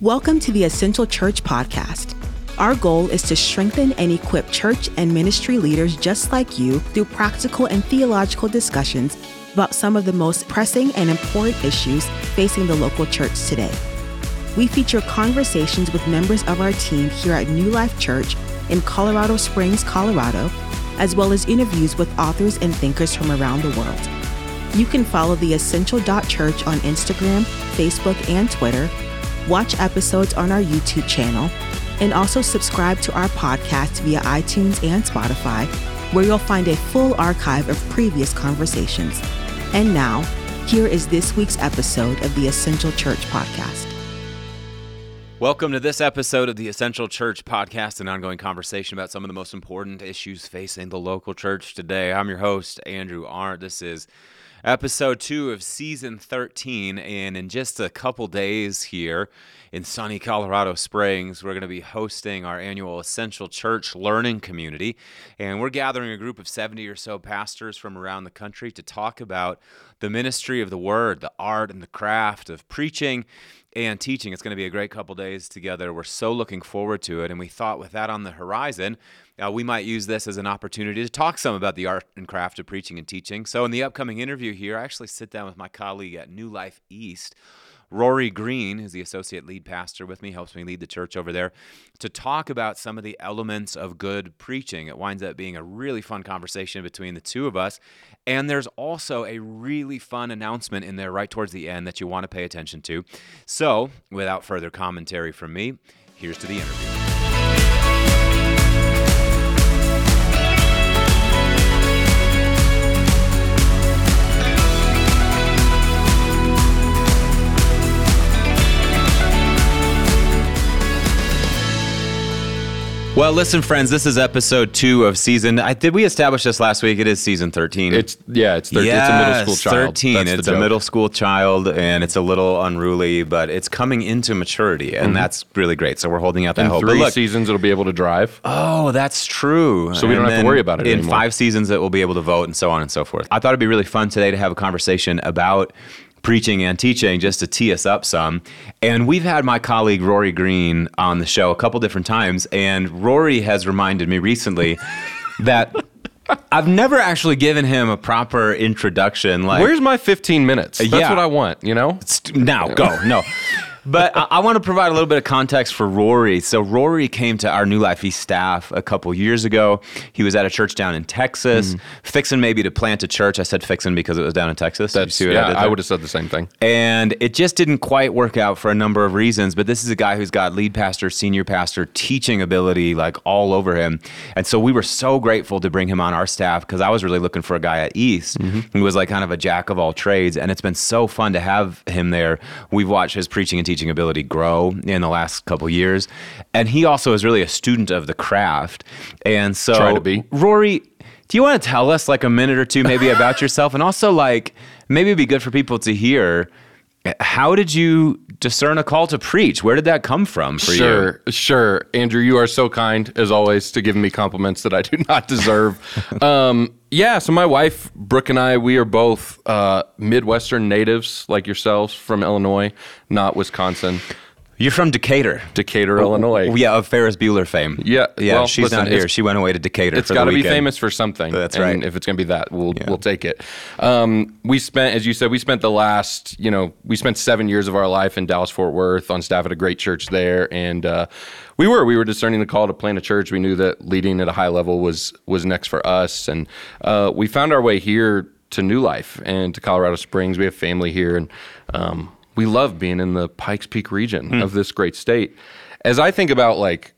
Welcome to the Essential Church Podcast. Our goal is to strengthen and equip church and ministry leaders just like you through practical and theological discussions about some of the most pressing and important issues facing the local church today. We feature conversations with members of our team here at New Life Church in Colorado Springs, Colorado, as well as interviews with authors and thinkers from around the world. You can follow the Essential Church on Instagram, Facebook, and Twitter, watch episodes on our YouTube channel, and also subscribe to our podcast via iTunes and Spotify, where you'll find a full archive of previous conversations. And now, here is this week's episode of the Essential Church Podcast. Welcome to this episode of the Essential Church Podcast, an ongoing conversation about some of the most important issues facing the local church today. I'm your host, Andrew Arndt. This is episode two of season 13. And in just a couple days here in sunny Colorado Springs, we're going to be hosting our annual Essential Church Learning Community. And we're gathering a group of 70 or so pastors from around the country to talk about the ministry of the word, the art and the craft of preaching and teaching. It's going to be a great couple days together. We're so looking forward to it. And we thought with that on the horizon, uh, we might use this as an opportunity to talk some about the art and craft of preaching and teaching. So, in the upcoming interview here, I actually sit down with my colleague at New Life East. Rory Green, who's the associate lead pastor with me, helps me lead the church over there, to talk about some of the elements of good preaching. It winds up being a really fun conversation between the two of us. And there's also a really fun announcement in there right towards the end that you want to pay attention to. So, without further commentary from me, here's to the interview. Well, listen, friends, this is episode two of season. I, did we establish this last week? It is season thirteen. It's yeah, it's, thir- yes, it's a middle school child. Thirteen. That's it's a joke. middle school child, and it's a little unruly, but it's coming into maturity, and mm-hmm. that's really great. So we're holding out that In hope. But three look, seasons, it'll be able to drive. Oh, that's true. So we don't have to worry about it In anymore. five seasons, it will be able to vote and so on and so forth. I thought it'd be really fun today to have a conversation about preaching and teaching just to tee us up some. And we've had my colleague Rory Green on the show a couple different times, and Rory has reminded me recently that I've never actually given him a proper introduction. Like, Where's my 15 minutes? That's yeah. what I want. You know. Now go no but I, I want to provide a little bit of context for rory. So rory came to our new life east staff a couple years ago. He was at a church down in texas mm-hmm. fixing maybe to plant a church. I said fixing because it was down in texas. That's yeah. did I, would have said the same thing. and it just didn't quite work out for a number of reasons but this is a guy who's got lead pastor senior pastor teaching ability like all over him. And so we were so grateful to bring him on our staff because i was really looking for a guy at east mm-hmm. who was like kind of a jack of all trades. And it's been so fun to have him there. We've watched his preaching and teaching ability grow in the last couple years. And he also is really a student of the craft. And so Try to be. rory do you want to tell us like a minute or two maybe about yourself? And also like maybe it'd be good for people to hear how did you discern a call to preach where did that come from for you Sure, sure. Andrew, you are so kind as always to give me compliments that I do not deserve. um, yeah, so my wife Brooke and I, we are both uh, Midwestern natives like yourselves from Illinois, not Wisconsin, you're from decatur Decatur, Illinois. Oh, yeah of ferris bueller fame Yeah, yeah well, she's listen, not here she went away to decatur It's got to be famous for something. That's and right. If it's going to be that, we'll we'll take it. Um, we spent, as you said, we spent the last, you know, we spent seven years of our life in Dallas Fort Worth on staff at a great church there, and uh, we were we were discerning the call to plant a church. We knew that leading at a high level was was next for us, and uh, we found our way here to New Life and to Colorado Springs. We have family here, and um, we love being in the Pikes Peak region of this great state. As I think about like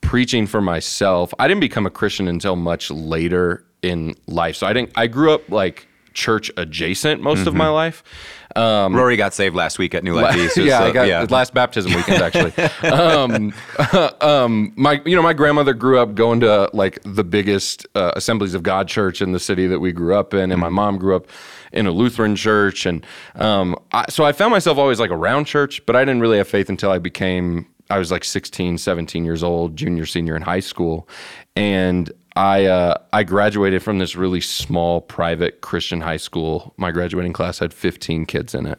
preaching for myself, I didn't become a Christian until much later in life. So I didn't. I grew up like church adjacent most of my life. Um, rory got saved last week at new life East. Yeah, I got yeah. last baptism weekend actually. um, um, my, you know, my grandmother grew up going to like the biggest uh, Assemblies of God church in the city that we grew up in, and my mom grew up in a Lutheran church, and um, I, so I found myself always like around church, but I didn't really have faith until I became I was like 16, 17 years old, junior, senior in high school, and I uh, I graduated from this really small private Christian high school. My graduating class had 15 kids in it.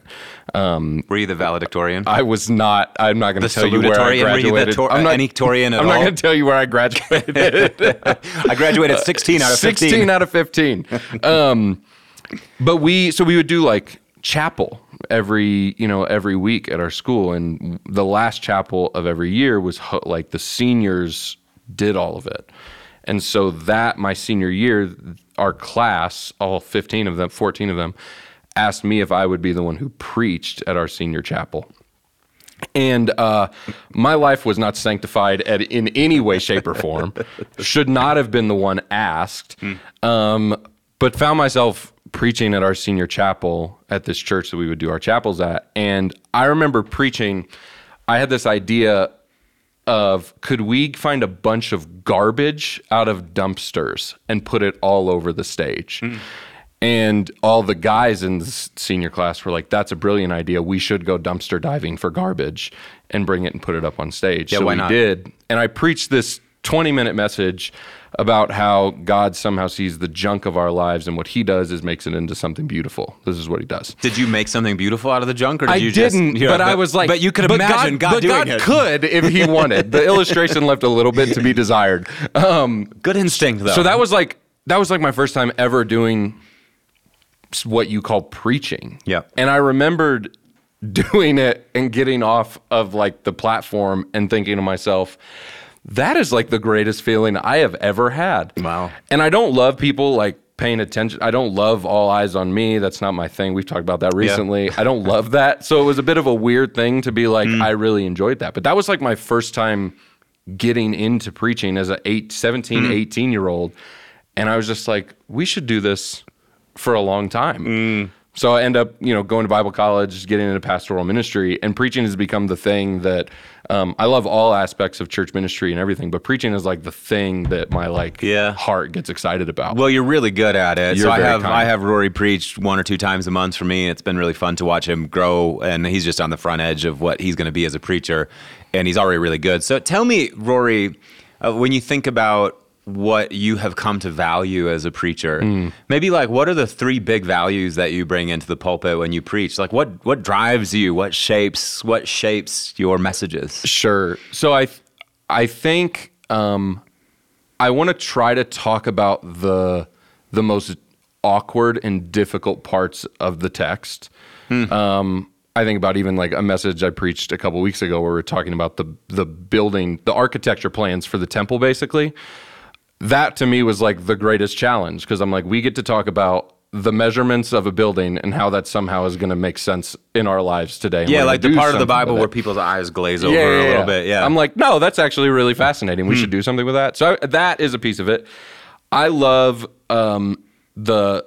Um, Were you the valedictorian? I was not. I'm not going to tell you where I salutatorian? Were you the graduated. tor- I'm not any Torian at I'm not going to tell you where I graduated. I graduated 16 out of 15. 16 out of 15. Um, but we so we would do like chapel every you know every week at our school, and the last chapel of every year was ho- like the seniors did all of it, and so that my senior year, our class, all 15 of them, 14 of them, asked me if I would be the one who preached at our senior chapel. And uh, my life was not sanctified at, in any way, shape, or form. Should not have been the one asked, um, but found myself preaching at our senior chapel at this church that we would do our chapels at. And I remember preaching. I had this idea of could we find a bunch of garbage out of dumpsters and put it all over the stage? Hmm. And all the guys in the senior class were like, "That's a brilliant idea. We should go dumpster diving for garbage and bring it and put it up on stage." so why we not? did, and I preached this 20 minute message about how God somehow sees the junk of our lives, and what He does is makes it into something beautiful. This is what He does. Did you make something beautiful out of the junk, or did I you just? didn't, you know, but I was like, but you could but imagine God, but doing God it. could if He wanted. the illustration left a little bit to be desired. Um, Good instinct, though. so that was like that was like my first time ever doing what you call preaching. Yeah. And I remembered doing it and getting off of like the platform and thinking to myself, that is like the greatest feeling I have ever had. Wow. And I don't love people like paying attention. I don't love all eyes on me. That's not my thing. We've talked about that recently. I don't love that. So it was a bit of a weird thing to be like, Mm. I really enjoyed that. But that was like my first time getting into preaching as a 8, 17, Mm. 18 year old. And I was just like, we should do this for a long time. Mm. So I end up, you know, going to Bible college, getting into pastoral ministry, and preaching has become the thing that um, I love all aspects of church ministry and everything, but preaching is like the thing that my like Yeah. heart gets excited about. Well, you're really good at it. You're so I have kind. I have Rory preach one or two times a month for me. It's been really fun to watch him grow, and he's just on the front edge of what he's going to be as a preacher, and he's already really good. So tell me, Rory, uh, when you think about what you have come to value as a preacher, Hmm. maybe like what are the three big values that you bring into the pulpit when you preach? Like what what drives you? What shapes what shapes your messages? Sure. So I, I think um, I want to try to talk about the the most awkward and difficult parts of the text. Um, I think about even like a message I preached a couple weeks ago where we are talking about the the building, the architecture plans for the temple, basically. That to me was like the greatest challenge because I'm like, we get to talk about the measurements of a building and how that somehow is going to make sense in our lives today. and Yeah, like the part of the Bible where people's eyes glaze over a little bit. Yeah, Hmm. I'm like, no, that's actually really fascinating. We should do something with that. So I, that is a piece of it. I love um, the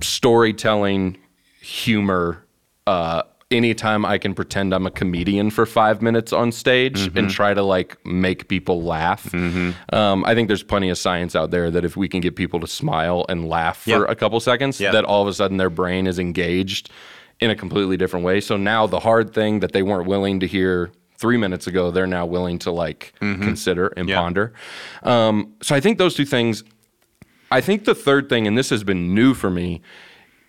storytelling humor. Uh, anytime I can pretend I'm a comedian for five minutes on stage Mm-hmm. and try to like make people laugh. Um, I think there's plenty of science out there that if we can get people to smile and laugh for a couple seconds, Yeah. that all of a sudden their brain is engaged in a completely different way. So now the hard thing that they weren't willing to hear three minutes ago, they're now willing to like consider and Mm-hmm. Ponder. Um, so I think those two things. I think the third thing, and this has been new for me,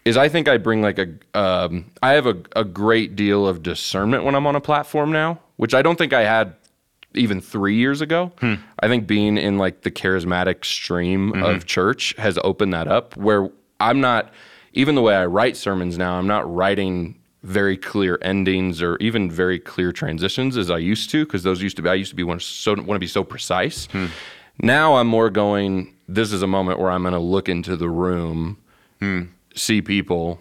is I think I bring like a, um, I have a, a great deal of discernment when I'm on a platform now, which I don't think I had even three years ago. Hmm. I think being in like the charismatic stream mm-hmm. of church has opened that up where I'm not, even the way I write sermons now, I'm not writing very clear endings or even very clear transitions as I used to, because those used to be, I used to be one so want to be so precise. Hmm. Now I'm more going, this is a moment where I'm going to look into the room, hmm. See people,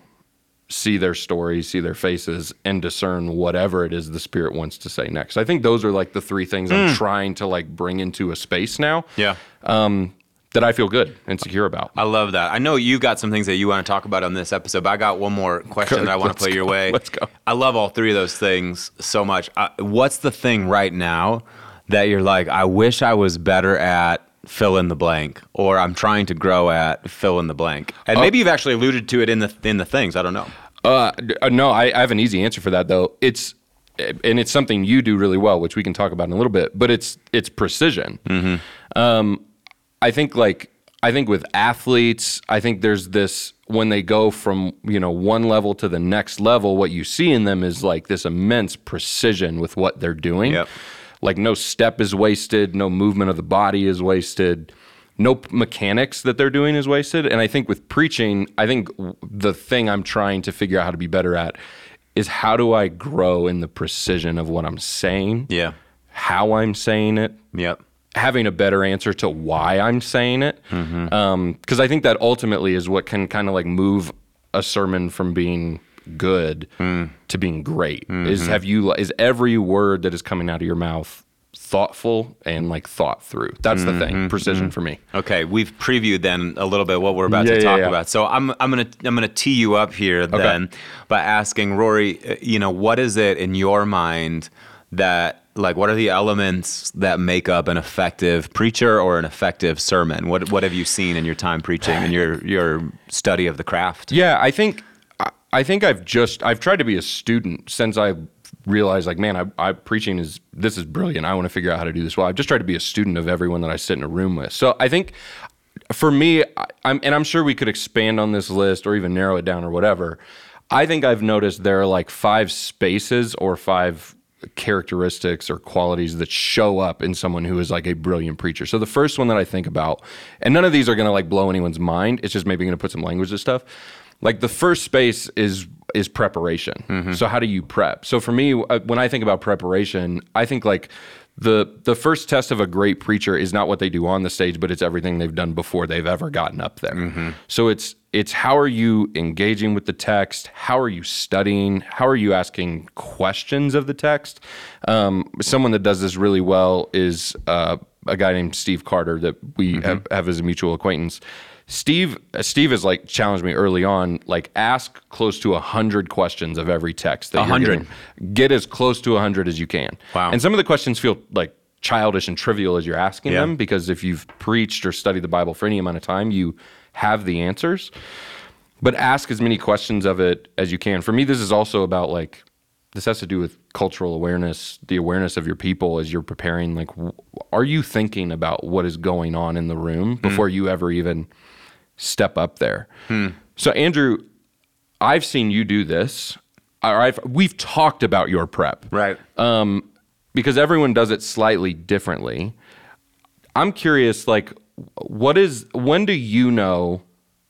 see their stories, see their faces, and discern whatever it is the spirit wants to say next. I think those are like the three things I'm trying to like bring into a space now yeah. um, that I feel good and secure about. I love that. I know you've got some things that you want to talk about on this episode, but I got one more question that I want to put your way. Let's go. I love all three of those things so much. Uh, what's the thing right now that you're like, I wish I was better at fill in the blank, or I'm trying to grow at fill in the blank? And maybe you've actually alluded to it in the in the things. I don't know. Uh, uh, no, I, I have an easy answer for that though. It's and it's something you do really well, which we can talk about in a little bit. But it's it's precision. Um, I think like I think with athletes, I think there's this when they go from you know one level to the next level, what you see in them is like this immense precision with what they're doing. Yep. Like no step is wasted, no movement of the body is wasted, no p- mechanics that they're doing is wasted. And I think with preaching, I think the thing I'm trying to figure out how to be better at is how do I grow in the precision of what I'm saying, Yeah. how I'm saying it, Yep. having a better answer to why I'm saying it. Mm-hmm. Um, because I think that ultimately is what can kind of like move a sermon from being good to being great. Is mm-hmm. have you is every word that is coming out of your mouth thoughtful and like thought through? That's the thing. Mm-hmm. Precision mm-hmm. for me. Okay, we've previewed then a little bit what we're about Yeah, to talk yeah. about. So I'm I'm gonna I'm gonna tee you up here then by asking Rory, uh, you know, what is it in your mind that like what are the elements that make up an effective preacher or an effective sermon? What what have you seen in your time preaching and your your study of the craft? Yeah, I think I- think I've just I've tried to be a student since I realized like man, I, I preaching is this is brilliant. I want to figure out how to do this well. I've just tried to be a student of everyone that I sit in a room with. So I think for me, I, I'm and I'm sure we could expand on this list or even narrow it down or whatever. I think I've noticed there are like five spaces or five characteristics or qualities that show up in someone who is like a brilliant preacher. So the first one that I think about, and none of these are going to like blow anyone's mind. It's just maybe going to put some language to stuff. Like the first space is is preparation. So how do you prep? So for me, uh, when I think about preparation, I think like the the first test of a great preacher is not what they do on the stage, but it's everything they've done before they've ever gotten up there. So it's it's how are you engaging with the text? How are you studying? How are you asking questions of the text? Um, someone that does this really well is uh, a guy named Steve Carter that we have, have as a mutual acquaintance. Steve uh, Steve has like challenged me early on, like ask close to a hundred questions of every text. A hundred? Get as close to a hundred as you can. Wow. And some of the questions feel like childish and trivial as you're asking Yeah. them because if you've preached or studied the Bible for any amount of time, you have the answers. But ask as many questions of it as you can. For me, this is also about like this has to do with cultural awareness, the awareness of your people as you're preparing. Like, w- are you thinking about what is going on in the room before you ever even step up there? So, Andrew, I've seen you do this. I've we've talked about your prep Right. Um, because everyone does it slightly differently. I'm curious, like, what is when do you know,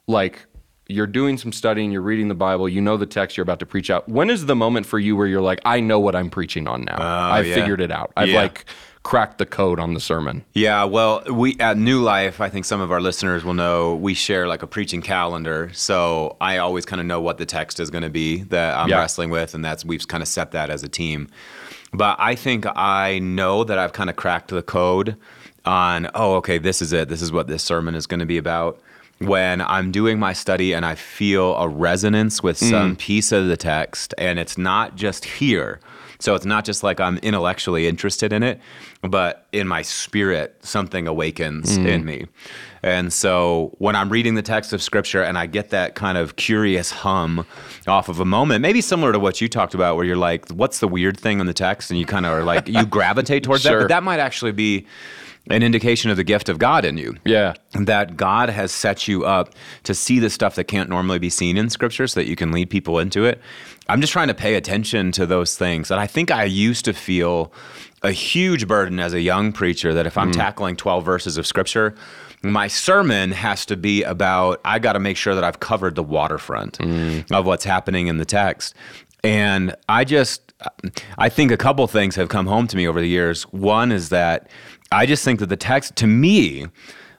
like, you're doing some studying, you're reading the Bible, you know the text you're about to preach out. When is the moment for you where you're like, I know what I'm preaching on now. Oh, I've yeah. figured it out. I've Yeah. like cracked the code on the sermon. Yeah, well, we at New Life, I think some of our listeners will know we share like a preaching calendar. So I always kind of know what the text is going to be that I'm Yeah. wrestling with, and that's we've kind of set that as a team. But I think I know that I've kind of cracked the code on, oh, okay, this is it. This is what this sermon is going to be about. When I'm doing my study and I feel a resonance with mm. some piece of the text, and it's not just here. So it's not just like I'm intellectually interested in it, but in my spirit, something awakens mm. in me. And so when I'm reading the text of scripture and I get that kind of curious hum off of a moment, maybe similar to what you talked about, where you're like, what's the weird thing in the text? And you kind of are like, you gravitate towards that. But that might actually be an indication of the gift of God in you Yeah. that God has set you up to see the stuff that can't normally be seen in scripture so that you can lead people into it. I'm just trying to pay attention to those things. And I think I used to feel a huge burden as a young preacher that if I'm mm. tackling 12 verses of scripture, my sermon has to be about I got to make sure that I've covered the waterfront mm. of what's happening in the text. And I just, I think a couple things have come home to me over the years. One is that I just think that the text, to me,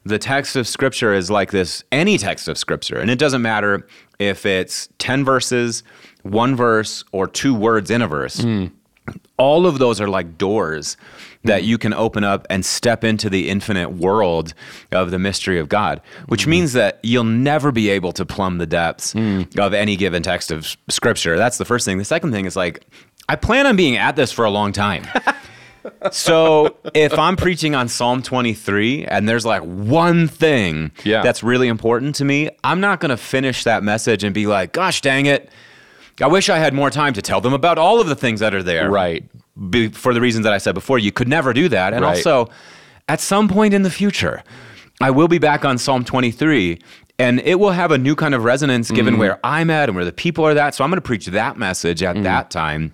the text of scripture is like this any text of scripture. And it doesn't matter if it's 10 verses, one verse, or two words in a verse. Hmm. All of those are like doors that you can open up and step into the infinite world of the mystery of God, which hmm. means that you'll never be able to plumb the depths hmm. of any given text of scripture. That's the first thing. The second thing is like, I plan on being at this for a long time. so if I'm preaching on Psalm 23 and there's like one thing Yeah. that's really important to me, I'm not going to finish that message and be like, gosh dang it. I wish I had more time to tell them about all of the things that are there. Right. Be, for the reasons that I said before, you could never do that. And Right. also, at some point in the future, I will be back on Psalm 23 and it will have a new kind of resonance given Mm-hmm. where I'm at and where the people are at. So I'm going to preach that message at that time.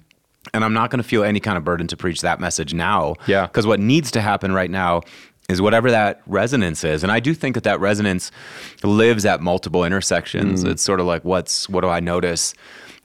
And I'm not going to feel any kind of burden to preach that message now. Yeah. Because what needs to happen right now is whatever that resonance is. And I do think that that resonance lives at multiple intersections. Mm. It's sort of like what's what do I notice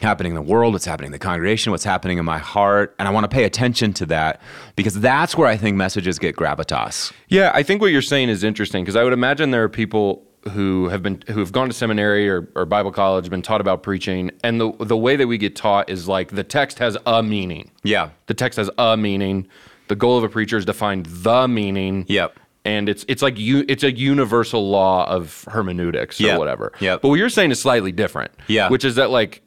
happening in the world, what's happening in the congregation, what's happening in my heart, and I want to pay attention to that because that's where I think messages get gravitas. Yeah, I think what you're saying is interesting because I would imagine there are people who have been who have gone to seminary or, or Bible college, been taught about preaching, and the the way that we get taught is like the text has a meaning. Yeah. The text has a meaning. The goal of a preacher is to find the meaning. Yep. And it's it's like you it's a universal law of hermeneutics or Yep. whatever. Yeah. But what you're saying is slightly different. Yeah. Which is that like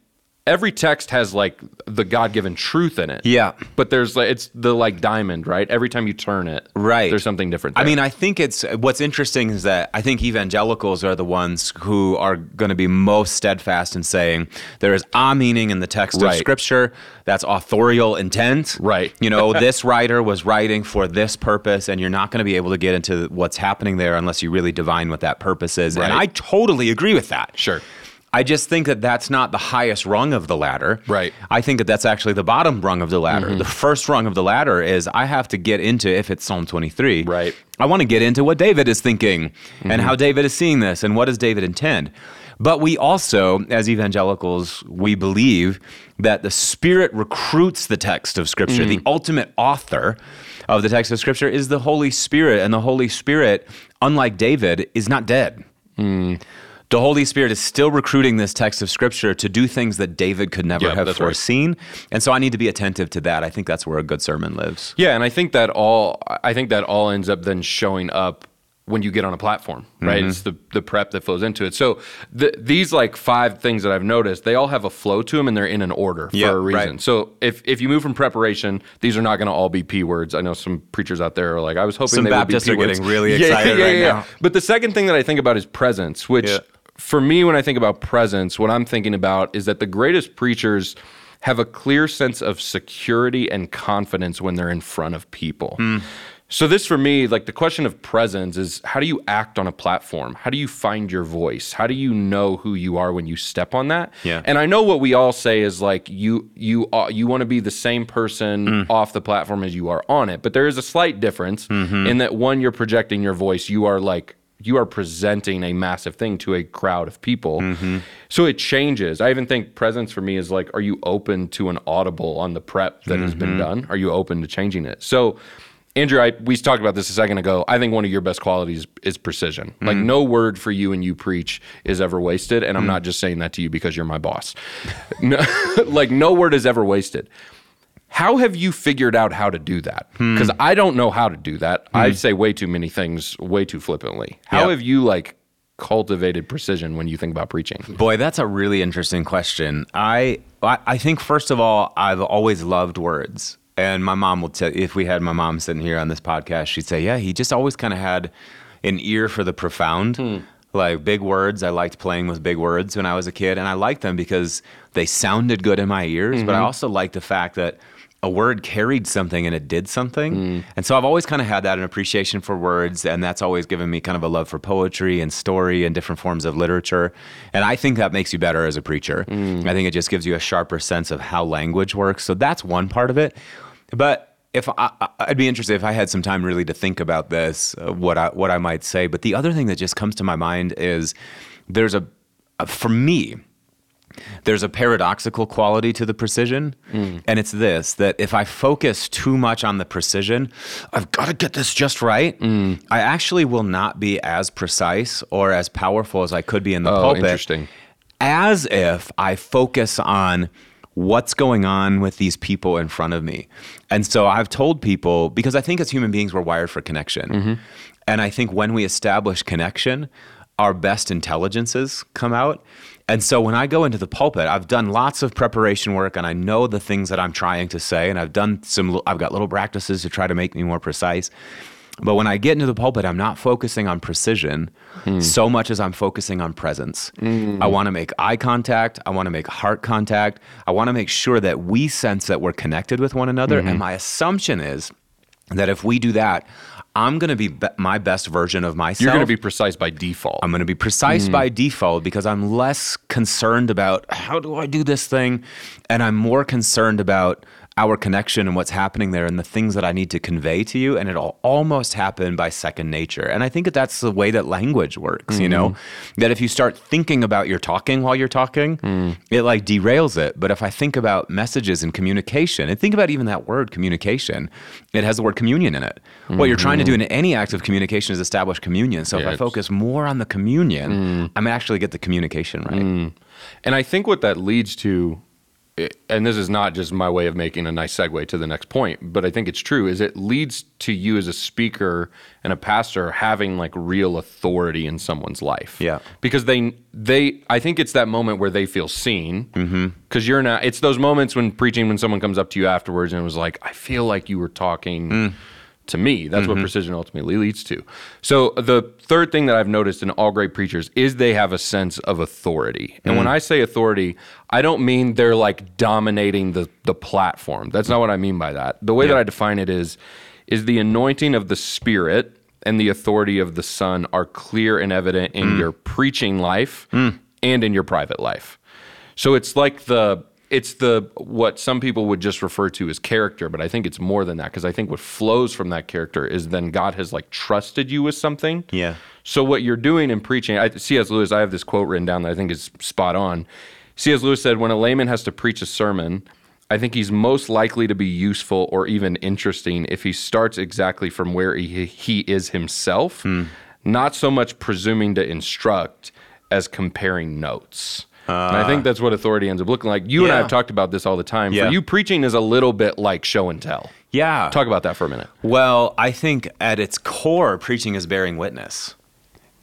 every text has like the God given truth in it. Yeah. But there's like it's the like diamond, right? Every time you turn it, Right. there's something different. I mean, I think it's what's interesting is that I think evangelicals are the ones who are going to be most steadfast in saying there is a meaning in the text of Scripture. That's authorial intent. Right. You know, this writer was writing for this purpose, and you're not going to be able to get into what's happening there unless you really divine what that purpose is. And I totally agree with that. Sure. I just think that that's not the highest rung of the ladder. Right. Mm-hmm. I think that that's actually the bottom rung of the ladder. The first rung of the ladder is I have to get into, if it's Psalm 23, Right. I want to get into what David is thinking and Mm-hmm. how David is seeing this and what does David intend. But we also, as evangelicals, we believe that the Spirit recruits the text of Scripture. The ultimate author of the text of Scripture is the Holy Spirit. And the Holy Spirit, unlike David, is not dead. The Holy Spirit is still recruiting this text of Scripture to do things that David could never Yeah, have that's right. foreseen. And so I need to be attentive to that. I think that's where a good sermon lives. Yeah, and I think that all I think that all ends up then showing up when you get on a platform, right? Mm-hmm. It's the the prep that flows into it. So the, these like five things that I've noticed, they all have a flow to them, and they're in an order for Yeah, a reason. right. So if if you move from preparation, these are not going to all be p words. I know some preachers out there are like, I was hoping Some they Baptists would be P-words. getting really excited yeah, right yeah. now. But the second thing that I think about is presence, which. For me, when I think about presence, what I'm thinking about is that the greatest preachers have a clear sense of security and confidence when they're in front of people. Hmm. So this for me, like the question of presence is how do you act on a platform? How do you find your voice? How do you know who you are when you step on that? Yeah. And I know what we all say is like you you uh, you want to be the same person Mm. off the platform as you are on it, but there is a slight difference Mm-hmm. in that one you're projecting your voice, you are like you are presenting a massive thing to a crowd of people. Mm-hmm. So it changes. I even think presence for me is like are you open to an audible on the prep that has Mm-hmm. been done? Are you open to changing it? So Andrew, I, we talked about this a second ago. I think one of your best qualities is precision. Like Mm. no word for you and you preach is ever wasted, and I'm not just saying that to you because you're my boss. No, like no word is ever wasted. How have you figured out how to do that? Hmm. Because I don't know how to do that. Hmm. I say way too many things way too flippantly. How Yep. have you like cultivated precision when you think about preaching? Boy, that's a really interesting question. I I I think first of all, I've always loved words. And my mom will tell if we had my mom sitting here on this podcast, she'd say, "Yeah, he just always kind of had an ear for the profound." Hmm. Like big words, I liked playing with big words when I was a kid, and I liked them because they sounded good in my ears. But I mm-hmm. also liked the fact that a word carried something and it did something. And so I've always kind of had that an appreciation for words, and that's always given me kind of a love for poetry and story and different forms of literature. And I think that makes you better as a preacher. I think it just gives you a sharper sense of how language works. So that's one part of it. But if I, I'd be interested if I had some time really to think about this, uh, what I what I might say. But the other thing that just comes to my mind is there's a, a for me there's a paradoxical quality to the precision hmm. and it's this that if i focus too much on the precision i've got to get this just right. Hmm. I actually will not be as precise or as powerful as i could be in the Oh, pulpit interesting. as if i focus on what's going on with these people in front of me. And so i've told people because i think as human beings we're wired for connection. Mm-hmm. And i think when we establish connection our best intelligences come out. And so when I go into the pulpit, I've done lots of preparation work and I know the things that I'm trying to say and I've done some I've got little practices to try to make me more precise. But when I get into the pulpit, I'm not focusing on precision hmm. so much as I'm focusing on presence. Hmm. I want to make eye contact. I want to make heart contact. I want to make sure that we sense that we're connected with one another. Hmm. And my assumption is that if we do that, I'm going to be, be my best version of myself. You're going to be precise by default. I'm going to be precise mm-hmm. by default because I'm less concerned about how do I do this thing and I'm more concerned about our connection and what's happening there and the things that I need to convey to you. And it'll almost happen by second nature. And I think that that's the way that language works, you know, mm-hmm. that if you start thinking about your talking while you're talking, mm. it like derails it. But if I think about messages and communication and think about even that word communication, it has the word communion in it. What you're trying to do mm-hmm. in any act of communication is establish communion. So if I focus more on the communion, mm. I'm actually get the communication right. Mm. And I think what that leads to, and this is not just my way of making a nice segue to the next point, but I think it's true, is it leads to you as a speaker and a pastor having like real authority in someone's life. Yeah. Because they, they, I think it's that moment where they feel seen. Mm-hmm. Because you're not, it's those moments when preaching, when someone comes up to you afterwards and was like, I feel like you were talking. Mm. To me, that's what mm-hmm. precision ultimately leads to. So, the third thing that I've noticed in all great preachers is they have a sense of authority. And when mm. I say authority, I don't mean they're like dominating the, the platform. That's not what I mean by that. The way that I define it is is the anointing of the spirit and the authority of the son are clear and evident in mm. your preaching life mm. and in your private life. So it's like the it's the what some people would just refer to as character, but I think it's more than that because I think what flows from that character is then God has like trusted you with something. Yeah. So what you're doing in preaching, I, C.S. Lewis, I have this quote written down that I think is spot on. C.S. Lewis said, "When a layman has to preach a sermon, I think he's most likely to be useful or even interesting if he starts exactly from where he, he is himself, hmm. not so much presuming to instruct as comparing notes." And I think that's what authority ends up looking like. You and I have talked about this all the time. Yeah. For you, preaching is a little bit like show and tell. Yeah. Talk about that for a minute. Well, I think at its core, preaching is bearing witness.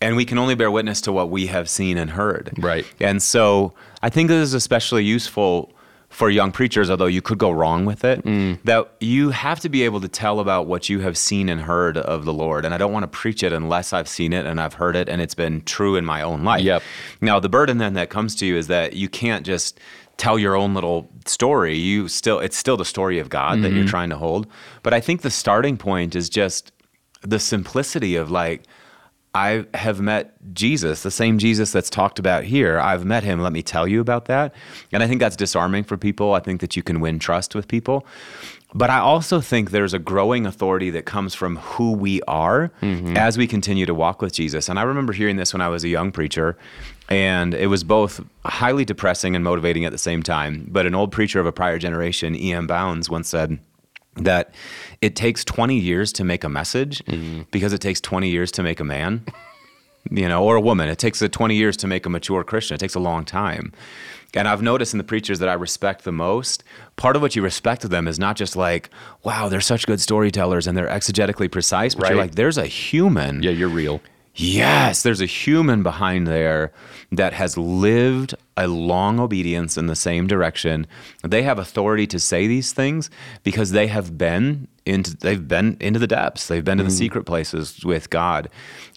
And we can only bear witness to what we have seen and heard. Right. And so I think this is especially useful for young preachers, although you could go wrong with it, Mm. that you have to be able to tell about what you have seen and heard of the Lord. And I don't want to preach it unless I've seen it and I've heard it and it's been true in my own life. Yep. Now, the burden then that comes to you is that you can't just tell your own little story. You still, it's still the story of God that Mm-hmm. you're trying to hold. But I think the starting point is just the simplicity of like, I have met Jesus, the same Jesus that's talked about here. I've met him. Let me tell you about that. And I think that's disarming for people. I think that you can win trust with people. But I also think there's a growing authority that comes from who we are mm-hmm. as we continue to walk with Jesus. And I remember hearing this when I was a young preacher, and it was both highly depressing and motivating at the same time. But an old preacher of a prior generation, E.M. Bounds, once said, that it takes 20 years to make a message because it takes 20 years to make a man you know or a woman. It takes uh, 20 years to make a mature christian. It takes a long time. And i've noticed in the preachers that i respect the most part of what you respect of them is not just like wow they're such good storytellers and they're exegetically precise but you're like there's a human Yeah, you're real. Yes, there's a human behind there that has lived a long obedience in the same direction. They have authority to say these things because they have been into they've been into the depths. They've been to the mm. secret places with God.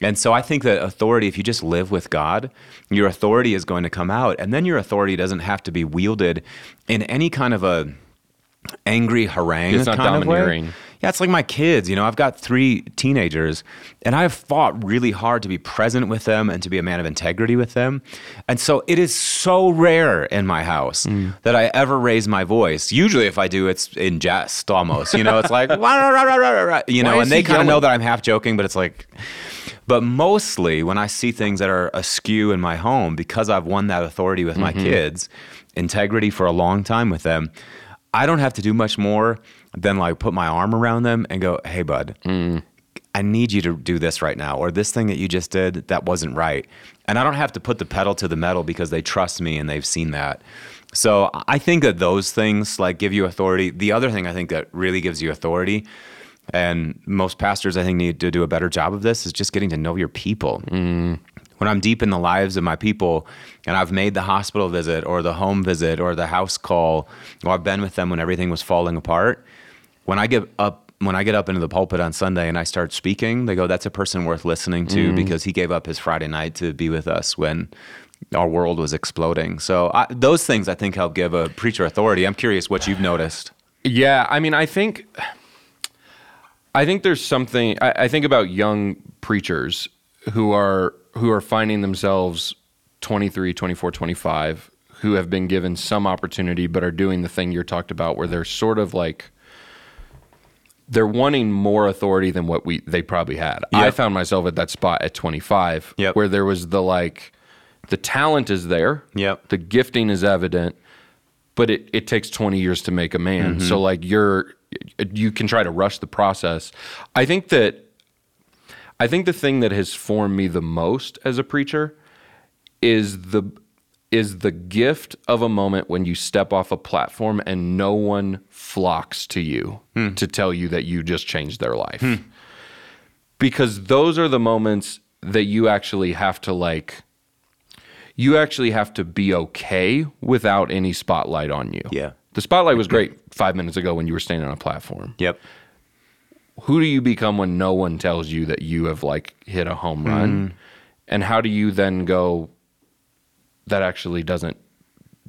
And so I think that authority if you just live with God, your authority is going to come out and then your authority doesn't have to be wielded in any kind of a angry harangue It's not kind of way. domineering. Yeah, it's like my kids. You know, I've got three teenagers, and I've fought really hard to be present with them and to be a man of integrity with them. And so it is so rare in my house Mm. that I ever raise my voice. Usually, if I do, it's in jest almost. You know, it's like, rah, rah, rah, rah, rah," you know, and they kind of know that I'm half joking, but it's like, but mostly when I see things that are askew in my home, because I've won that authority with my Mm-hmm. kids, integrity for a long time with them, I don't have to do much more than like put my arm around them and go, hey, bud, mm. I need you to do this right now, or this thing that you just did, that wasn't right. And I don't have to put the pedal to the metal because they trust me and they've seen that. So I think that those things like give you authority. The other thing I think that really gives you authority, and most pastors I think need to do a better job of this, is just getting to know your people mm. when I'm deep in the lives of my people and I've made the hospital visit or the home visit or the house call or I've been with them when everything was falling apart, when I get up when I get up into the pulpit on Sunday and I start speaking, they go, That's a person worth listening to mm. because he gave up his Friday night to be with us when our world was exploding. So I, those things I think help give a preacher authority. I'm curious what you've noticed. Yeah, I mean, I think I think there's something I, I think about young preachers who are who are finding themselves 23, 24, 25 who have been given some opportunity but are doing the thing you're talked about where they're sort of like they're wanting more authority than what we they probably had. I found myself at that spot at 25 Yep. where there was the like the talent is there. Yep. The gifting is evident, but it, it takes 20 years to make a man. Mm-hmm. So like you're you can try to rush the process. I think that I think the thing that has formed me the most as a preacher is the is the gift of a moment when you step off a platform and no one flocks to you hmm. to tell you that you just changed their life. Hmm. Because those are the moments that you actually have to like you actually have to be okay without any spotlight on you. Yeah. The spotlight was great 5 minutes ago when you were standing on a platform Yep. who do you become when no one tells you that you have like hit a home run hmm. and how do you then go that actually doesn't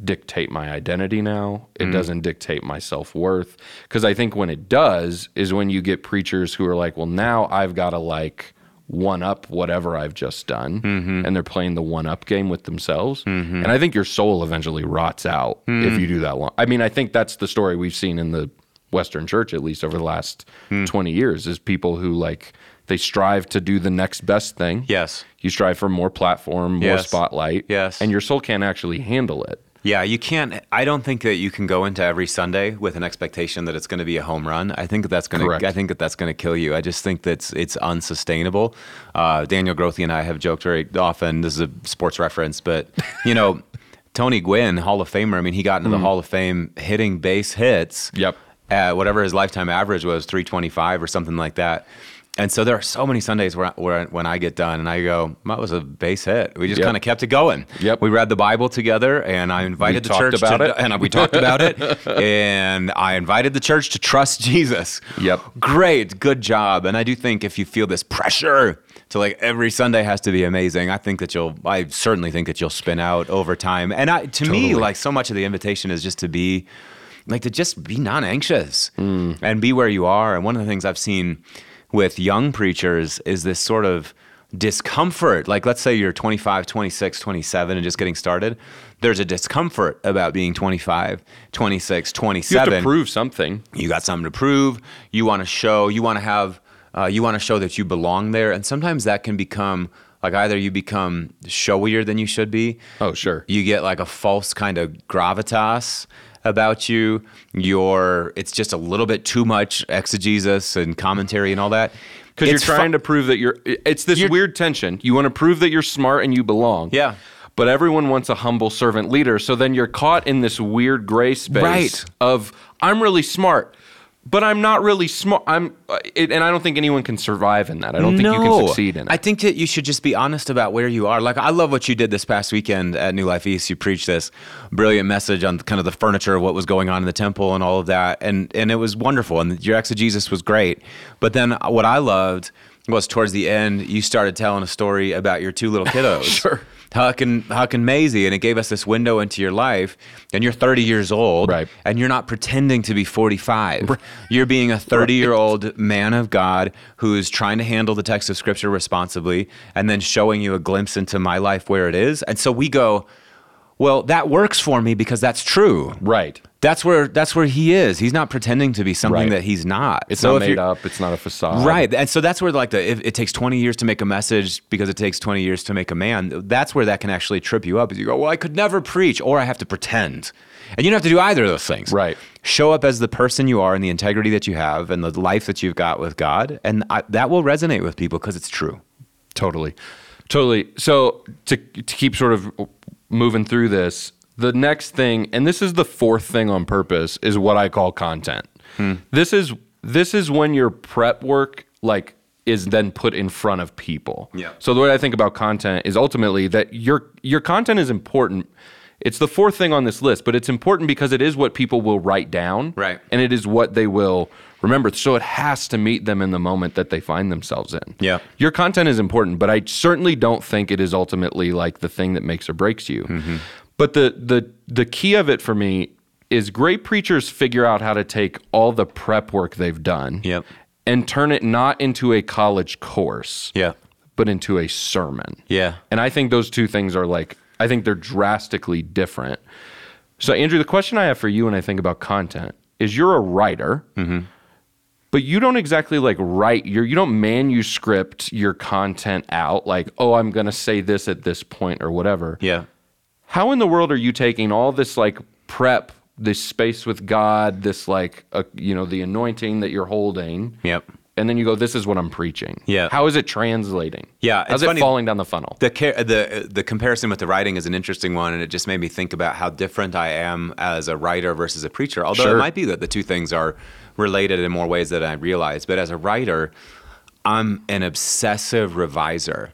dictate my identity now. It mm. doesn't dictate my self-worth. Because i think when it does is when you get preachers who are like well now i've got to like one up whatever i've just done mm-hmm. and they're playing the one up game with themselves. Mm-hmm. And i think your soul eventually rots out if mm. you do that long i mean i think that's the story we've seen in the Western church, at least over the last mm. 20 years, is people who like they strive to do the next best thing. Yes. You strive for more platform, more Yes. spotlight. Yes. And your soul can't actually handle it. Yeah, you can't. I don't think that you can go into every Sunday with an expectation that it's going to be a home run. I think that that's going Correct. to. I think that that's going to kill you. I just think that's it's unsustainable. Uh, Daniel Grothe and I have joked very often. This is a sports reference, but you know, Tony Gwynn, Hall of Famer. I mean, he got into the Hall of Fame hitting base hits. Yep. At whatever his lifetime average was, 325 or something like that. And so there are so many Sundays where, where when I get done and I go, that was a base hit. We just Yep. kind of kept it going. Yep. We read the Bible together, and I invited the talked church about to, it. and we talked about it, and I invited the church to trust Jesus. Yep. Great, good job. And I do think if you feel this pressure to like every Sunday has to be amazing, I think that you'll. I certainly think that you'll spin out over time. And I, to me, like so much of the invitation is just to be, like to just be non-anxious Mm. and be where you are. And one of the things I've seen with young preachers is this sort of discomfort. Like, let's say you're 25, 26, 27 and just getting started. There's a discomfort about being 25, 26, 27. You 27 have to prove something. you got something to prove you want to show you want to have uh, you want to show that you belong there and sometimes that can become like either you become showier than you should be Oh, sure. you get like a false kind of gravitas about you you're it's just a little bit too much exegesis and commentary and all that Because you're It's fu- trying to prove that you're. It's this You're- weird tension. You want to prove that you're smart and you belong. Yeah. But everyone wants a humble servant leader. So then you're caught in this weird gray space Right. of I'm really smart, but I'm not really smart. I'm, uh, it, and I don't think anyone can survive in that. I don't think you can succeed in it. I think that you should just be honest about where you are. Like I love what you did this past weekend at New Life East. You preached this brilliant message on kind of the furniture of what was going on in the temple and all of that, and and it was wonderful. And your exegesis was great. But then what I loved was towards the end, you started telling a story about your two little kiddos. Sure. Huck and Huck and Maisie, and it gave us this window into your life. And you're 30 years old, Right. And you're not pretending to be 45. You're being a 30 year old man of God who's trying to handle the text of Scripture responsibly, and then showing you a glimpse into my life where it is. And so we go, well, that works for me because that's true. right. That's where that's where he is. He's not pretending to be something Right. that he's not. It's So not made up. It's not a facade. Right. And so that's where like the if it takes 20 years to make a message because it takes 20 years to make a man. That's where that can actually trip you up. Is you go, "Well, I could never preach or I have to pretend." And you don't have to do either of those things. Right. Show up as the person you are and the integrity that you have and the life that you've got with God, and I, that will resonate with people because it's true. Totally. Totally. So to to keep sort of moving through this, the next thing, and this is the fourth thing on purpose, is what I call content. This is this is when your prep work like is then put in front of people. Yeah. So the way I think about content is ultimately that your your content is important. It's the fourth thing on this list, but it's important because it is what people will write down. Right. And it is what they will remember. So it has to meet them in the moment that they find themselves in. Yeah. Your content is important, but I certainly don't think it is ultimately like the thing that makes or breaks you. Mm-hmm. But the the the key of it for me is great preachers figure out how to take all the prep work they've done Yep. and turn it not into a college course, Yeah. but into a sermon. Yeah. And I think those two things are like, I think they're drastically different. So, Andrew, the question I have for you when I think about content is you're a writer, mm-hmm. but you don't exactly like write your, you don't manuscript your content out like, oh, I'm going to say this at this point or whatever. Yeah. How in the world are you taking all this like prep, this space with God, this like, uh, you know, the anointing that you're holding? Yep. And then you go, this is what I'm preaching. Yeah. How is it translating? Yeah, How's it's it funny- falling down the funnel? The the the comparison with the writing is an interesting one, and it just made me think about how different I am as a writer versus a preacher. Although Sure. it might be that the two things are related in more ways than I realize. But as a writer, I'm an obsessive reviser.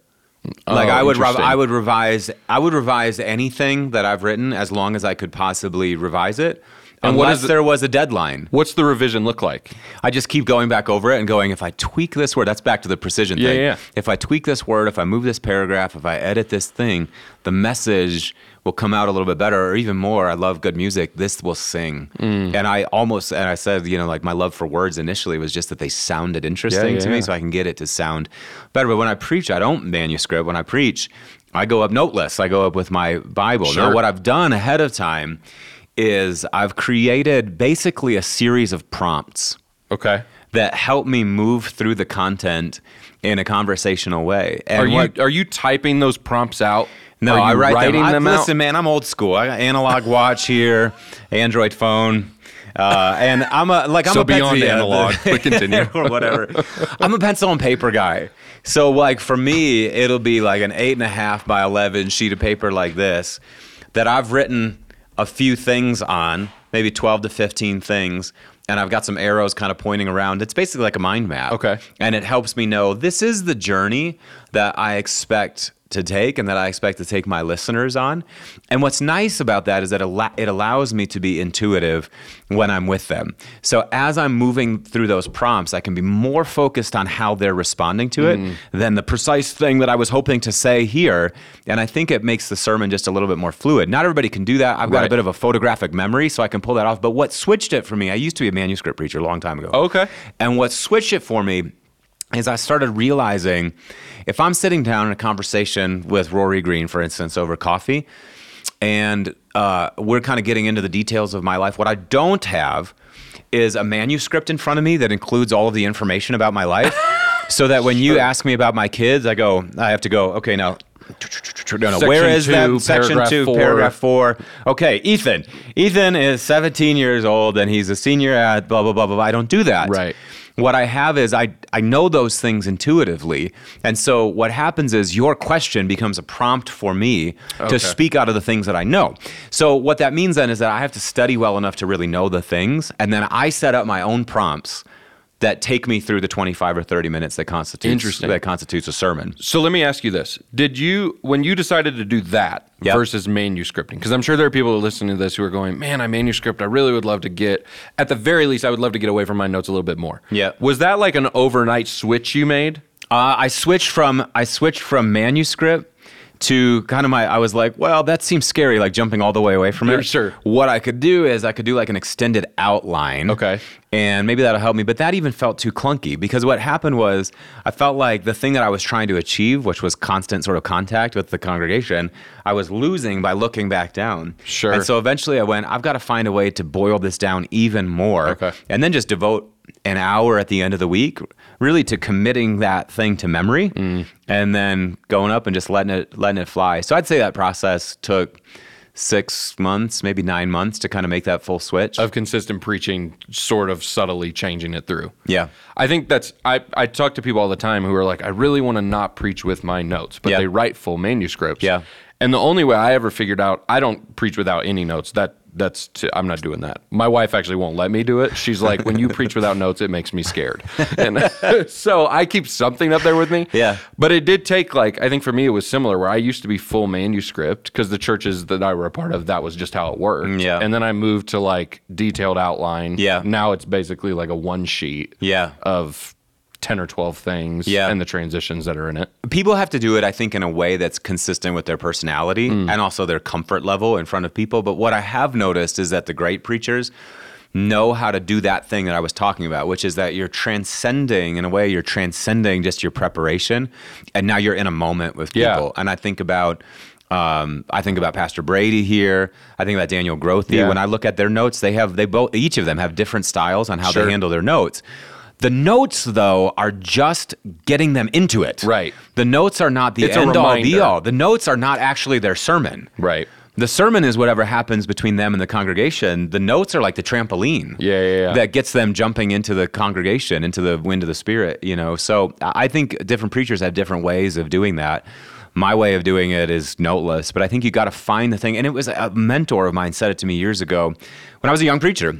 Oh, like Oh, I would, rev- I would revise, I would revise anything that I've written as long as I could possibly revise it, And what unless it- there was a deadline. What's the revision look like? I just keep going back over it and going, if I tweak this word, that's back to the precision Yeah, thing. yeah. If I tweak this word, if I move this paragraph, if I edit this thing, the message will come out a little bit better or even more. I love good music. This will sing. Mm. And I almost, and I said, you know, like my love for words initially was just that they sounded interesting yeah, to me so I can get it to sound better. But when I preach, I don't manuscript. When I preach, I go up noteless. I go up with my Bible. Sure. Now, what I've done ahead of time is I've created basically a series of prompts Okay. that help me move through the content in a conversational way. And Are you what- are you typing those prompts out? no, I write writing them. them, I, out. listen, man, I'm old school. I got analog watch here, Android phone. Uh, and I'm a like I'm So a beyond yeah, analog, but continue. or whatever. I'm a pencil and paper guy. So like for me, it'll be like an eight and a half by eleven sheet of paper like this that I've written a few things on, maybe twelve to fifteen things, and I've got some arrows kind of pointing around. It's basically like a mind map. Okay. And it helps me know this is the journey that I expect to take and that I expect to take my listeners on. And what's nice about that is that it allows me to be intuitive when I'm with them. So as I'm moving through those prompts, I can be more focused on how they're responding to it mm-hmm. than the precise thing that I was hoping to say here. And I think it makes the sermon just a little bit more fluid. Not everybody can do that. I've got a bit of a photographic memory, so I can pull that off. But what switched it for me, I used to be a manuscript preacher a long time ago. Okay. And what switched it for me is I started realizing if I'm sitting down in a conversation with Rory Green, for instance, over coffee, and uh, we're kind of getting into the details of my life, what I don't have is a manuscript in front of me that includes all of the information about my life. so that when you ask me about my kids, I go, I have to go, okay, now. No, no. Where is two, that section two, four. paragraph four? Okay, Ethan. Ethan is 17 years old and he's a senior at blah blah blah blah. blah. I don't do that. Right. What I have is I I know those things intuitively, and so what happens is your question becomes a prompt for me Okay. to speak out of the things that I know. So what that means then is that I have to study well enough to really know the things, and then I set up my own prompts that take me through the 25 or 30 minutes that constitutes Interesting. that constitutes a sermon. So let me ask you this: Did you, when you decided to do that Yep. versus manuscripting? Because I'm sure there are people listening to this who are going, "Man, I manuscript. I really would love to get. At the very least, I would love to get away from my notes a little bit more." Yeah. Was that like an overnight switch you made? Uh, I switched from I switched from manuscript to kind of my. I was like, well, that seems scary, like jumping all the way away from Yeah, it. sure. What I could do is I could do like an extended outline. Okay. And maybe that'll help me, but that even felt too clunky because what happened was I felt like the thing that I was trying to achieve, which was constant sort of contact with the congregation, I was losing by looking back down. Sure. And so eventually I went, I've got to find a way to boil this down even more. Okay. And then just devote an hour at the end of the week really to committing that thing to memory Mm. and then going up and just letting it letting it fly. So I'd say that process took six months, maybe nine months to kind of make that full switch. Of consistent preaching, sort of subtly changing it through. yeah. I think that's I, I talk to people all the time who are like, I really want to not preach with my notes, but Yeah. they write full manuscripts. Yeah. And the only way I ever figured out, I don't preach without any notes. That that's I'm not doing that. My wife actually won't let me do it. She's like, when you preach without notes, it makes me scared. And so I keep something up there with me. Yeah. But it did take like I think for me it was similar where I used to be full manuscript because the churches that I were a part of that was just how it worked. Mm, yeah. And then I moved to like detailed outline. Yeah. Now it's basically like a one sheet Yeah. of 10 or 12 things Yeah. and the transitions that are in it. people have to do it i think in a way that's consistent with their personality Mm. and also their comfort level in front of people but what i have noticed is that the great preachers know how to do that thing that I was talking about, which is that you're transcending, in a way, you're transcending just your preparation. And now you're in a moment with people. Yeah. And I think about, um, I think about Pastor Brady here. I think about Daniel Grothe. Yeah. When I look at their notes, they have, they both, each of them have different styles on how Sure. they handle their notes. The notes, though, are just getting them into it. Right. The notes are not the It's end all be all. The notes are not actually their sermon. Right. The sermon is whatever happens between them and the congregation. The notes are like the trampoline. Yeah, yeah, yeah. That gets them jumping into the congregation, into the wind of the spirit, you know. So I think different preachers have different ways of doing that. My way of doing it is noteless, but I think you got to find the thing. And it was a mentor of mine said it to me years ago when I was a young preacher.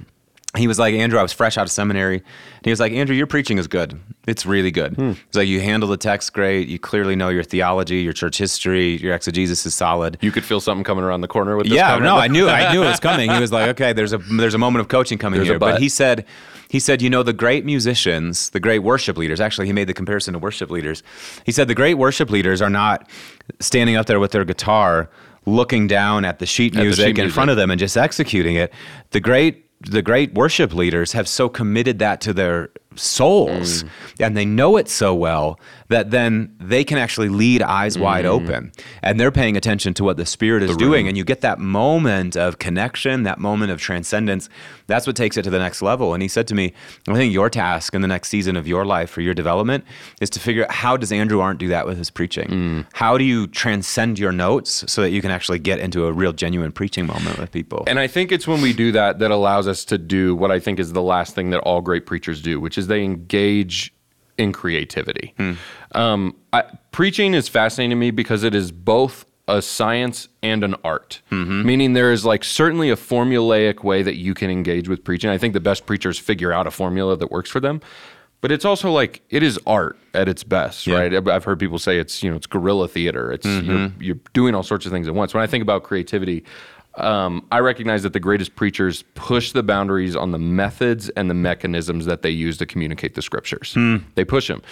He was like, Andrew, I was fresh out of seminary. And he was like, Andrew, your preaching is good. It's really good. Hmm. He's like, you handle the text great. You clearly know your theology, your church history, your exegesis is solid. You could feel something coming around the corner with this Yeah, comment. no, I knew I knew it was coming. He was like, okay, there's a there's a moment of coaching coming There's here. But he said he said, you know, the great musicians, the great worship leaders, actually he made the comparison to worship leaders. He said the great worship leaders are not standing up there with their guitar looking down at the sheet the music sheet in music. front of them and just executing it. The great the great worship leaders have so committed that to their souls Mm. and they know it so well that then they can actually lead eyes wide Mm. open. And they're paying attention to what the spirit is doing. and you get that moment of connection that moment of transcendence. That's what takes it to the next level. And he said to me i think your task in the next season of your life for your development is to figure out how does andrew arndt do that with his preaching? Mm. how do you transcend your notes so that you can actually get into a real genuine preaching moment with people? And I think it's when we do that that allows us to do what I think is the last thing that all great preachers do, which is they engage in creativity. Um, I, preaching is fascinating to me because it is both a science and an art. Meaning there is like certainly a formulaic way that you can engage with preaching. I think the best preachers figure out a formula that works for them. But it's also like it is art at its best, Yeah. right? I've- heard people say it's you know it's guerrilla theater. It's you're, you're doing all sorts of things at once. When I think about creativity, um, I recognize that the greatest preachers push the boundaries on the methods and the mechanisms that they use to communicate the scriptures. They push them.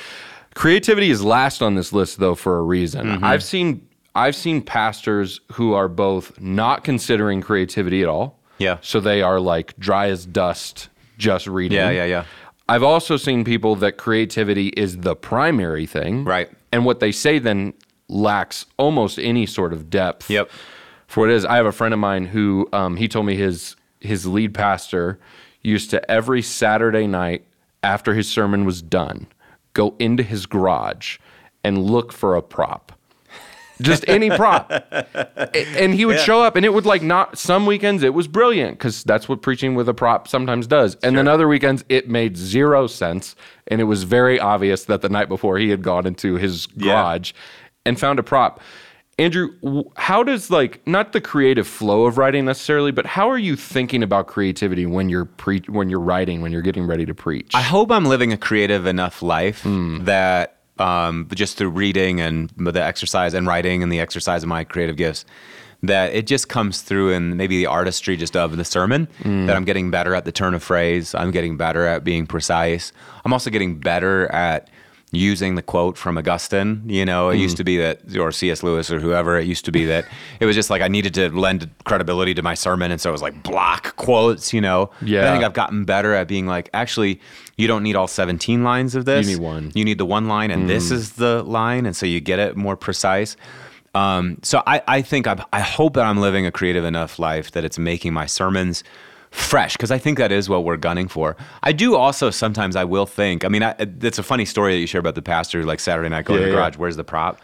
Creativity is last on this list though for a reason. I've seen I've seen pastors who are both not considering creativity at all. Yeah. So they are like dry as dust, just reading. Yeah, yeah, yeah. I've also seen people that creativity is the primary thing. Right. And what they say then lacks almost any sort of depth. Yep. For what it is, I have a friend of mine who um, he told me his his lead pastor used to every Saturday night after his sermon was done go into his garage and look for a prop. Just any prop. And he would show up and it would like not some weekends it was brilliant because that's what preaching with a prop sometimes does and then other weekends it made zero sense and it was very obvious that the night before he had gone into his Yeah. garage and found a prop andrew how does like not the creative flow of writing necessarily but how are you thinking about creativity when you're pre- when you're writing when you're getting ready to preach I hope I'm living a creative enough life Hmm. that um, just through reading and the exercise and writing and the exercise of my creative gifts, that it just comes through in maybe the artistry just of the sermon. Hmm. That I'm getting better at the turn of phrase. I'm getting better at being precise. I'm also getting better at using the quote from Augustine. You know, it Hmm. used to be that, or C.S. Lewis or whoever, it used to be that it was just like I needed to lend credibility to my sermon. And so it was like block quotes, you know. But I think I've gotten better at being like, actually, you don't need all 17 lines of this. You need one. You need the one line, and this is the line. And so you get it more precise. Um, so I, I think I'm, I hope that I'm living a creative enough life that it's making my sermons fresh because I think that is what we're gunning for. I do also sometimes I will think. I mean, I, it's a funny story that you share about the pastor like Saturday night going Yeah, to the yeah. garage. Where's the prop?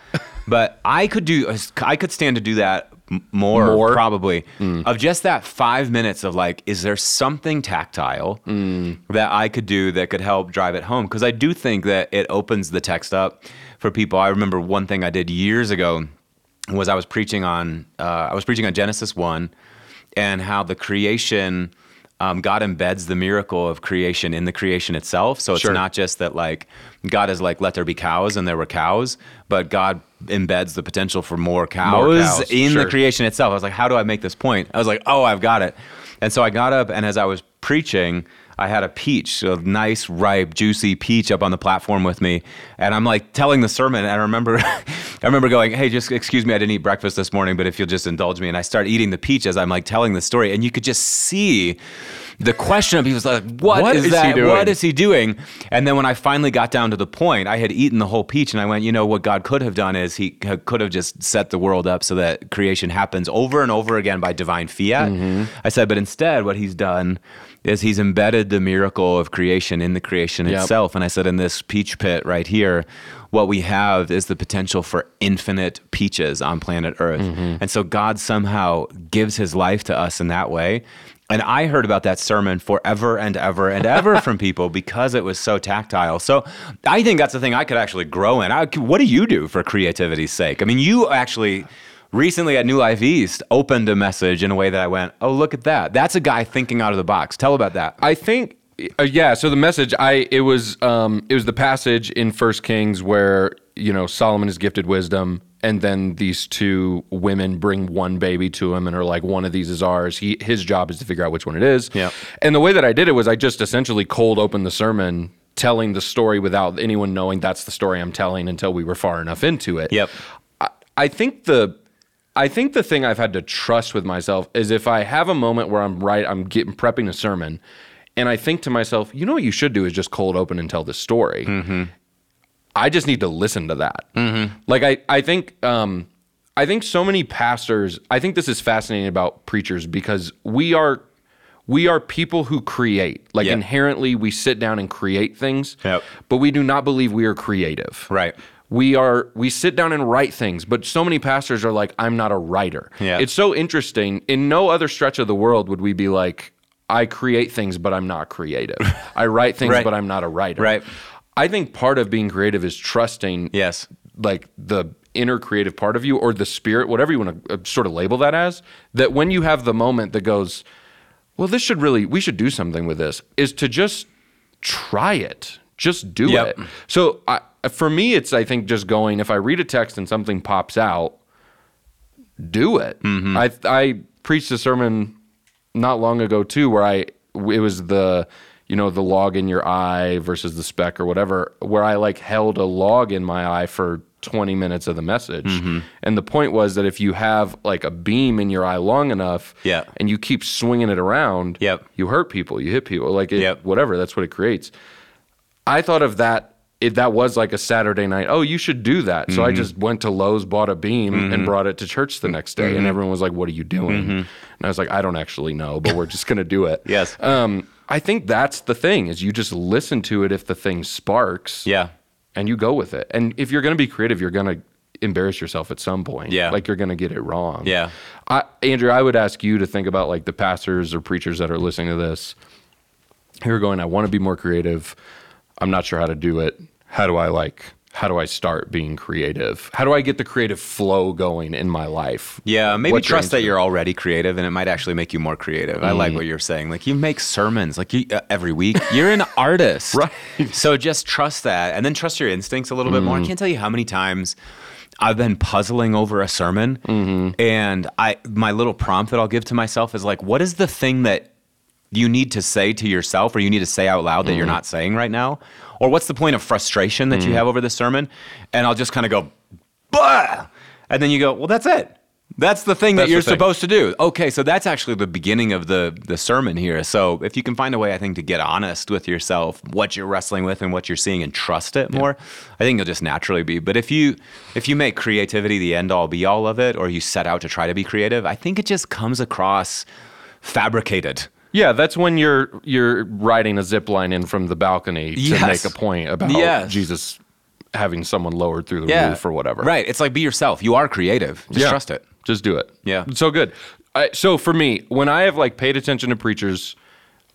but I could do. I could stand to do that more, More? probably of just that five minutes of like, is there something tactile that I could do that could help drive it home? Because I do think that it opens the text up for people. I remember one thing I did years ago was I was preaching on uh, I was preaching on Genesis one and how the creation um, God embeds the miracle of creation in the creation itself. So it's Sure. not just that like God is like let there be cows and there were cows, but God embeds the potential for more cows, cows, in sure. the creation itself. I was like, how do I make this point? I was like, oh, I've got it. And so I got up and as I was preaching. I had a peach, a nice, ripe, juicy peach up on the platform with me, and I'm like telling the sermon. And I remember, I remember going, "Hey, just excuse me, I didn't eat breakfast this morning, but if you'll just indulge me." And I start eating the peach as I'm like telling the story, and you could just see the question of he was like, "What, What is, is that? doing?" What is he doing?" And then when I finally got down to the point, I had eaten the whole peach, and I went, "You know what God could have done is He could have just set the world up so that creation happens over and over again by divine fiat." Mm-hmm. I said, but instead, what He's done is He's embedded the miracle of creation in the creation Yep. itself. And I said, in this peach pit right here, what we have is the potential for infinite peaches on planet Earth. Mm-hmm. And so God somehow gives his life to us in that way. And I heard about that sermon forever and ever and ever from people because it was so tactile. So I think that's the thing I could actually grow in. I, what do you do for creativity's sake? I mean, you actually recently at New Life East opened a message in a way that I went, oh, look at that. That's a guy thinking out of the box. Tell about that. I think uh, yeah, so the message I it was um it was the passage in First Kings where, you know, Solomon is gifted wisdom and then these two women bring one baby to him and are like one of these is ours. He his job is to figure out which one it is. Yeah. And the way that I did it was I just essentially cold opened the sermon telling the story without anyone knowing that's the story I'm telling until we were far enough into it. Yep. I, I think the I think the thing I've had to trust with myself is if I have a moment where I'm right, I'm getting prepping a sermon, and I think to myself, you know what you should do is just cold open and tell this story. I just need to listen to that. Like I, I think, um, I think so many pastors. I think this is fascinating about preachers because we are, we are people who create. Like Yeah. inherently, we sit down and create things, Yep. but we do not believe we are creative Right. We are we sit down and write things but so many pastors are like i'm not a writer Yeah. it's so interesting in no other stretch of the world would we be like i create things but i'm not creative i write things Right. but i'm not a writer Right. i think part of being creative is trusting Yes. like the inner creative part of you or the spirit whatever you want to uh, sort of label that as that when you have the moment that goes well this should really we should do something with this is to just try it just do Yep. it so I, for me it's i think just going if i read a text and something pops out do it Mm-hmm. i i preached a sermon not long ago too where i it was the you know the log in your eye versus the speck or whatever where i like held a log in my eye for 20 minutes of the message Mm-hmm. and the point was that if you have like a beam in your eye long enough Yeah. and you keep swinging it around Yep. you hurt people you hit people like it, Yep. whatever that's what it creates I thought of that. It, that was like a Saturday night. Oh, you should do that. So I Mm-hmm. just went to Lowe's, bought a beam, and brought it to church the next day. Mm-hmm. And everyone was like, "What are you doing?" And I was like, "I don't actually know, but we're just gonna do it." Yes. Um, I think that's the thing is you just listen to it if the thing sparks. Yeah. And you go with it. And if you're gonna be creative, you're gonna embarrass yourself at some point. Yeah. Like you're gonna get it wrong. Yeah. I, Andrew, I would ask you to think about like the pastors or preachers that are listening to this who are going, I want to be more creative. I'm not sure how to do it. How do I like, how do I start being creative? How do I get the creative flow going in my life? Yeah, maybe What trust that you? you're already creative, and it might actually make you more creative. I Mm. like what you're saying. Like you make sermons, like you, uh, every week. You're an artist, Right. So just trust that, and then trust your instincts a little bit Mm. more. I can't tell you how many times I've been puzzling over a sermon, Mm-hmm. and I my little prompt that I'll give to myself is like, what is the thing that you need to say to yourself or you need to say out loud that Mm-hmm. you're not saying right now? Or what's the point of frustration that you Mm. have over the sermon? And I'll just kind of go, bah! And then you go, well, that's it. That's the thing that you're thing. supposed to do. Okay, so that's actually the beginning of the the sermon here. So if you can find a way, I think, to get honest with yourself, what you're wrestling with and what you're seeing, and trust it more, I think you'll just naturally be. But if you if you make creativity the end all be all of it, or you set out to try to be creative, I think it just comes across fabricated. Yeah, that's when you're you're riding a zip line in from the balcony to make a point about Yes. Jesus having someone lowered through the Yeah, roof or whatever. Right. It's like be yourself. You are creative. Just Yeah. trust it. Just do it. Yeah. It's so good. I, so for me, when I have like paid attention to preachers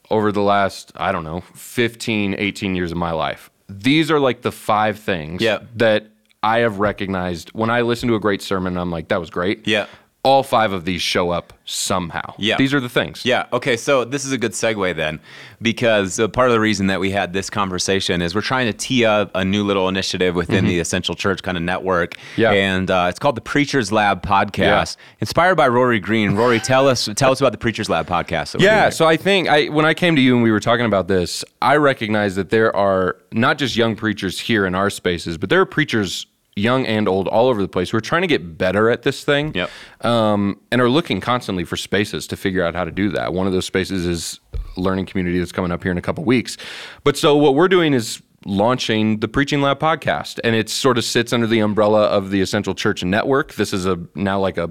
over the last, I don't know, 15, 18 years of my life, these are like the five things Yeah. that I have recognized when I listen to a great sermon, I'm like, that was great. Yeah. All five of these show up somehow. Yeah. These are the things. Yeah. Okay. So this is a good segue then, because uh, part of the reason that we had this conversation is we're trying to tee up a new little initiative within the Essential Church kind of network. Mm-hmm. Yeah. And uh, it's called the Preachers Lab Podcast, inspired by Rory Green. Rory, tell us tell us about the Preachers Lab Podcast. Yeah, so I think I when I came to you and we were talking about this, I recognize that there are not just young preachers here in our spaces, but there are preachers young and old, all over the place, who are trying to get better at this thing. Yep. Um, and are looking constantly for spaces to figure out how to do that. One of those spaces is learning community that's coming up here in a couple weeks. But so what we're doing is launching the Preaching Lab podcast, and it sort of sits under the umbrella of the Essential Church Network. This is a now like a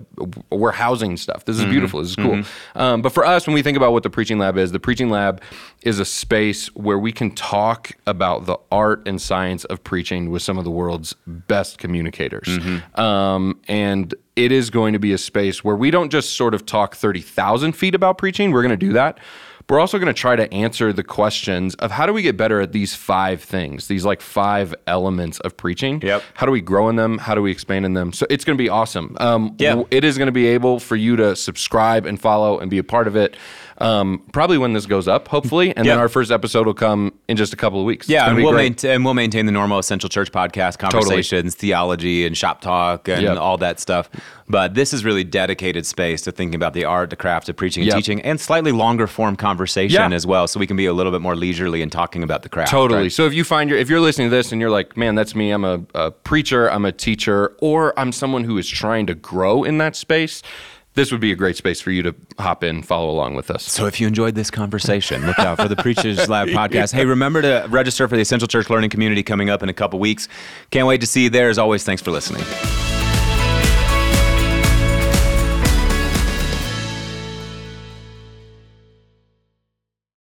we're housing stuff. This is mm-hmm. beautiful. This is cool. Mm-hmm. Um, but for us, when we think about what the Preaching Lab is, the Preaching Lab is a space where we can talk about the art and science of preaching with some of the world's best communicators, mm-hmm. um, and it is going to be a space where we don't just sort of talk thirty thousand feet about preaching. We're going to do that we're also going to try to answer the questions of how do we get better at these five things, these like five elements of preaching. Yep. How do we grow in them? How do we expand in them? So it's going to be awesome. Um, yeah. It is going to be able for you to subscribe and follow and be a part of it um, probably when this goes up, hopefully, and yep. then our first episode will come in just a couple of weeks. Yeah, and we'll maintain and we'll maintain the normal Essential Church podcast conversations, totally. theology, and shop talk, and yep. all that stuff. But this is really dedicated space to thinking about the art, the craft of preaching and yep. teaching, and slightly longer form conversation yeah. as well, so we can be a little bit more leisurely in talking about the craft. Totally. Right? So if you find your if you're listening to this and you're like, man, that's me. I'm a, a preacher. I'm a teacher, or I'm someone who is trying to grow in that space this would be a great space for you to hop in, follow along with us. So if you enjoyed this conversation, look out for the Preachers Lab podcast. Hey, remember to register for the Essential Church Learning Community coming up in a couple weeks. Can't wait to see you there. As always, thanks for listening.